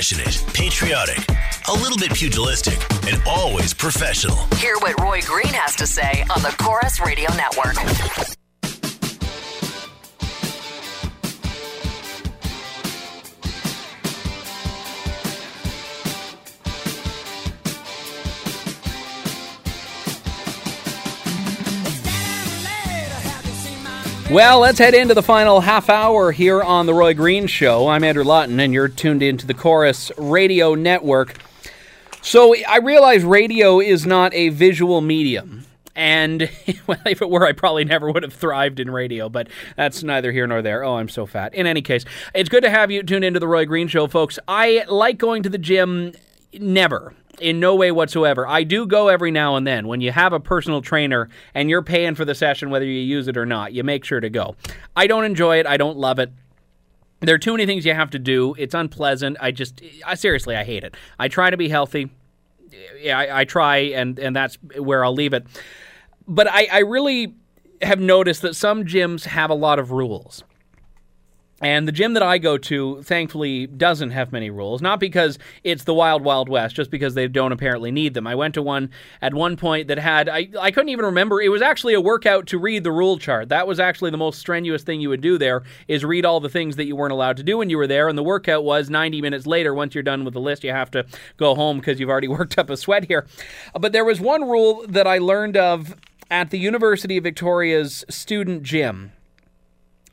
Passionate, patriotic, a little bit pugilistic, and always professional. Hear what Roy Green has to say on the Corus Radio Network. Well, let's head into the final half hour here on The Roy Green Show. I'm Andrew Lawton, and you're tuned into the Corus Radio Network. So I realize radio is not a visual medium. And well, if it were, I probably never would have thrived in radio, but that's neither here nor there. Oh, I'm so fat. In any case, it's good to have you tuned into the Roy Green Show, folks. I like going to the gym never in no way whatsoever. I do go every now and then. When you have a personal trainer and you're paying for the session, whether you use it or not, you make sure to go. I don't enjoy it. I don't love it. There are too many things you have to do. It's unpleasant. I just, I, seriously, I hate it. I try to be healthy. Yeah, I, I try, and and that's where I'll leave it. But I, I really have noticed that some gyms have a lot of rules. And the gym that I go to, thankfully, doesn't have many rules. Not because it's the wild, wild west, just because they don't apparently need them. I went to one at one point that had, I, I couldn't even remember. It was actually a workout to read the rule chart. That was actually the most strenuous thing you would do there, is read all the things that you weren't allowed to do when you were there. And the workout was 90 minutes later, once you're done with the list, you have to go home because you've already worked up a sweat here. But there was one rule that I learned of at the University of Victoria's student gym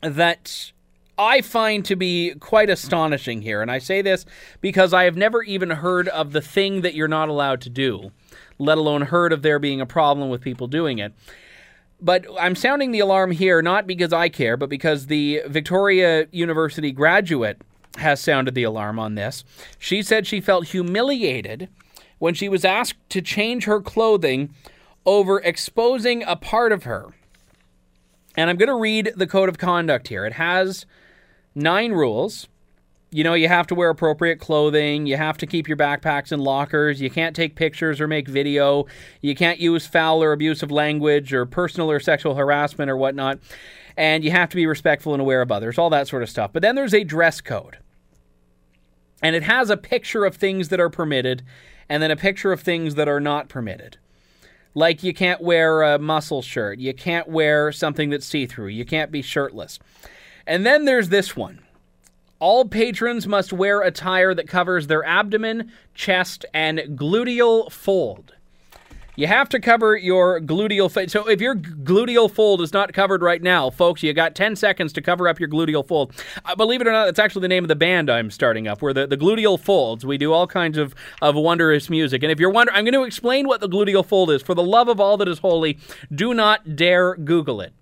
that I find to be quite astonishing here. And I say this because I have never even heard of the thing that you're not allowed to do, let alone heard of there being a problem with people doing it. But I'm sounding the alarm here not because I care, but because the Victoria University graduate has sounded the alarm on this. She said she felt humiliated when she was asked to change her clothing over exposing a part of her. And I'm going to read the code of conduct here. It has nine rules. You know, you have to wear appropriate clothing. You have to keep your backpacks in lockers. You can't take pictures or make video. You can't use foul or abusive language or personal or sexual harassment or whatnot. And you have to be respectful and aware of others, all that sort of stuff. But then there's a dress code. And it has a picture of things that are permitted and then a picture of things that are not permitted. Like you can't wear a muscle shirt. You can't wear something that's see through. You can't be shirtless. And then there's this one. All patrons must wear attire that covers their abdomen, chest, and gluteal fold. You have to cover your gluteal fold. So if your gluteal fold is not covered right now, folks, you got 10 seconds to cover up your gluteal fold. Uh, believe it or not, that's actually the name of the band I'm starting up. Where the, the gluteal folds. We do all kinds of, of wondrous music. And if you're wondering, I'm going to explain what the gluteal fold is. For the love of all that is holy, do not dare Google it.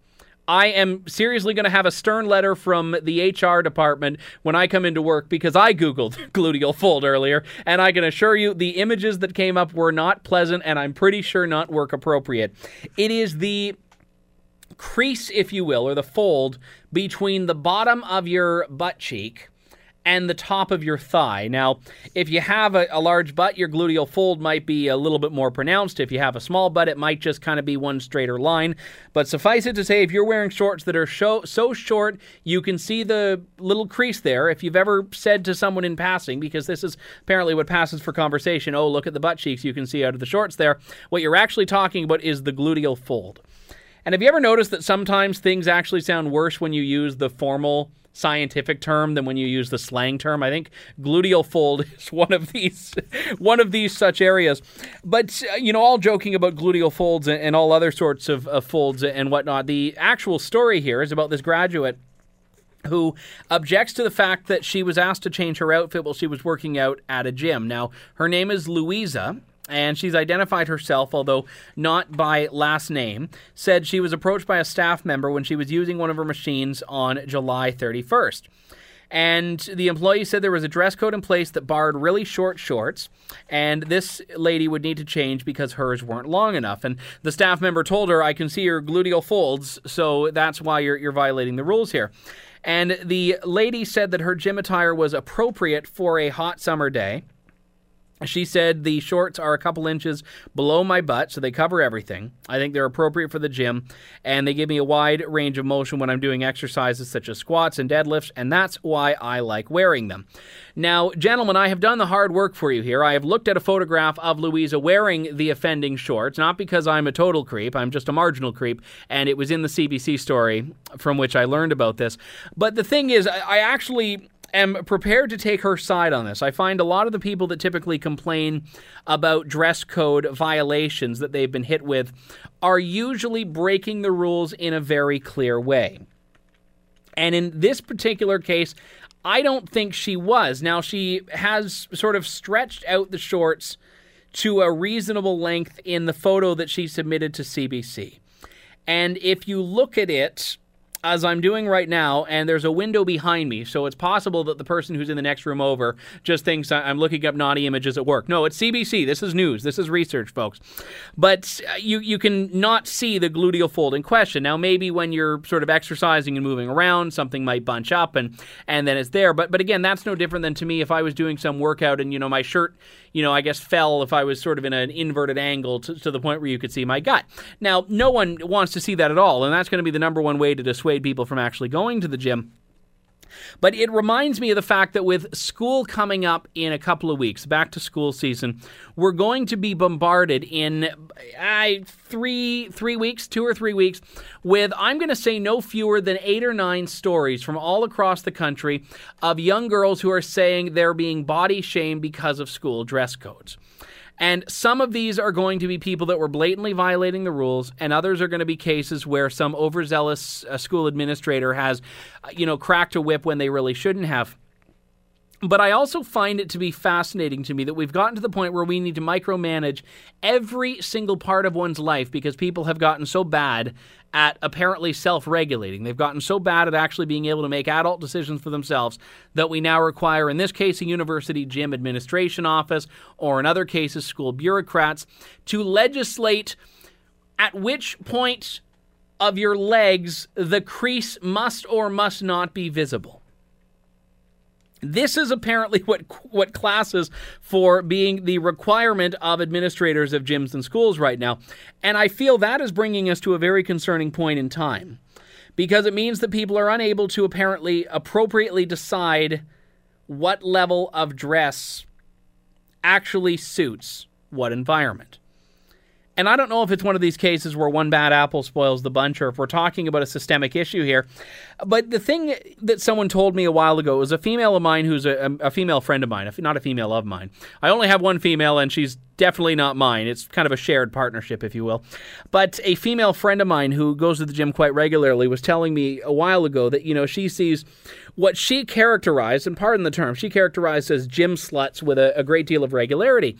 I am seriously going to have a stern letter from the HR department when I come into work because I Googled gluteal fold earlier, and I can assure you the images that came up were not pleasant and I'm pretty sure not work appropriate. It is the crease, if you will, or the fold between the bottom of your butt cheek and the top of your thigh. Now, if you have a, a, large butt, your gluteal fold might be a little bit more pronounced. If you have a small butt, it might just kind of be one straighter line. But suffice it to say, if you're wearing shorts that are so, so short, you can see the little crease there. If you've ever said to someone in passing, because this is apparently what passes for conversation, oh, look at the butt cheeks you can see out of the shorts there, what you're actually talking about is the gluteal fold. And have you ever noticed that sometimes things actually sound worse when you use the formal scientific term than when you use the slang term. I think gluteal fold is one of these one of these such areas. But uh, you know, all joking about gluteal folds and, all other sorts of, of folds and whatnot. The actual story here is about this graduate who objects to the fact that she was asked to change her outfit while she was working out at a gym. Now, her name is Louisa. And she's identified herself, although not by last name, said she was approached by a staff member when she was using one of her machines on July 31st. And the employee said there was a dress code in place that barred really short shorts, and this lady would need to change because hers weren't long enough. And the staff member told her, I can see your gluteal folds, so that's why you're, you're violating the rules here. And the lady said that her gym attire was appropriate for a hot summer day. She said the shorts are a couple inches below my butt, so they cover everything. I think they're appropriate for the gym, and they give me a wide range of motion when I'm doing exercises such as squats and deadlifts, and that's why I like wearing them. Now, gentlemen, I have done the hard work for you here. I have looked at a photograph of Louisa wearing the offending shorts, not because I'm a total creep, I'm just a marginal creep, and it was in the CBC story from which I learned about this. But the thing is, I actually am prepared to take her side on this. I find a lot of the people that typically complain about dress code violations that they've been hit with are usually breaking the rules in a very clear way. And in this particular case, I don't think she was. Now, she has sort of stretched out the shorts to a reasonable length in the photo that she submitted to CBC. And if you look at it, as I'm doing right now, and there's a window behind me, so it's possible that the person who's in the next room over just thinks I'm looking up naughty images at work. No, it's CBC. This is news. This is research, folks. But uh, you you can not see the gluteal fold in question. Now, maybe when you're sort of exercising and moving around, something might bunch up, and and then it's there. But but again, that's no different than to me if I was doing some workout and you know my shirt you know, I guess fell if I was sort of in an inverted angle to, to the point where you could see my gut. Now, no one wants to see that at all, and that's going to be the number one way to dissuade people from actually going to the gym. But it reminds me of the fact that with school coming up in a couple of weeks, back to school season, we're going to be bombarded in uh, three three weeks, two or three weeks, with I'm going to say no fewer than eight or nine stories from all across the country of young girls who are saying they're being body shamed because of school dress codes. And some of these are going to be people that were blatantly violating the rules, and others are going to be cases where some overzealous uh, school administrator has, uh, you know, cracked a whip when they really shouldn't have. But I also find it to be fascinating to me that we've gotten to the point where we need to micromanage every single part of one's life because people have gotten so bad at apparently self regulating. They've gotten so bad at actually being able to make adult decisions for themselves that we now require, in this case, a university gym administration office, or in other cases, school bureaucrats, to legislate at which point of your legs the crease must or must not be visible. This is apparently what what classes for being the requirement of administrators of gyms and schools right now. And I feel that is bringing us to a very concerning point in time because it means that people are unable to apparently appropriately decide what level of dress actually suits what environment. And I don't know if it's one of these cases where one bad apple spoils the bunch or if we're talking about a systemic issue here. But the thing that someone told me a while ago was a female of mine who's a, a female friend of mine, not a female of mine. I only have one female, and she's definitely not mine. It's kind of a shared partnership, if you will. But a female friend of mine who goes to the gym quite regularly was telling me a while ago that, you know, she sees what she characterized, and pardon the term, she characterized as gym sluts with a, a great deal of regularity.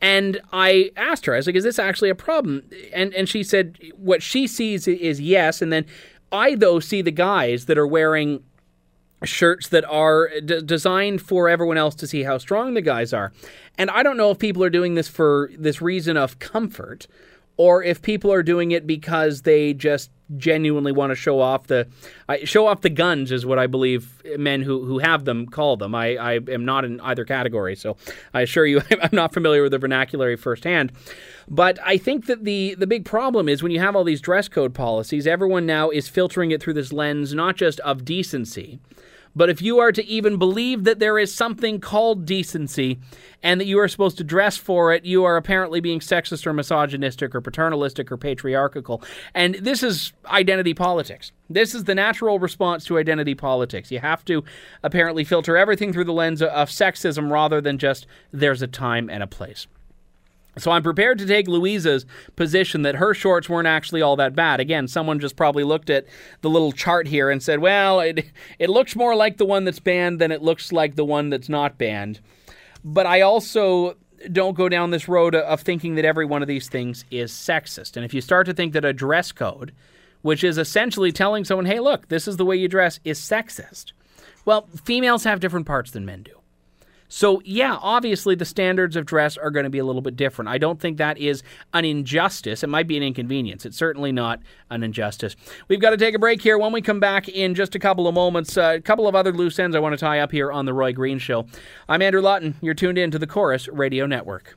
And I asked her, I was like, is this actually a problem? And and she said what she sees is yes. And then I though see the guys that are wearing shirts that are d- designed for everyone else to see how strong the guys are. And I don't know if people are doing this for this reason of comfort or if people are doing it because they just genuinely want to show off the show off the guns is what I believe men who who have them call them. I, I am not in either category, so I assure you I'm not familiar with the vernacular firsthand. But I think that the the big problem is when you have all these dress code policies, everyone now is filtering it through this lens not just of decency, but if you are to even believe that there is something called decency and that you are supposed to dress for it, you are apparently being sexist or misogynistic or paternalistic or patriarchal. And this is identity politics. This is the natural response to identity politics. You have to apparently filter everything through the lens of sexism rather than just there's a time and a place. So I'm prepared to take Louisa's position that her shorts weren't actually all that bad. Again, someone just probably looked at the little chart here and said, "Well, it it looks more like the one that's banned than it looks like the one that's not banned." But I also don't go down this road of thinking that every one of these things is sexist. And if you start to think that a dress code, which is essentially telling someone, hey, look, this is the way you dress, is sexist, well, females have different parts than men do. So, yeah, obviously the standards of dress are going to be a little bit different. I don't think that is an injustice. It might be an inconvenience. It's certainly not an injustice. We've got to take a break here. When we come back in just a couple of moments, uh, a couple of other loose ends I want to tie up here on The Roy Green Show. I'm Andrew Lawton. You're tuned in to the Corus Radio Network.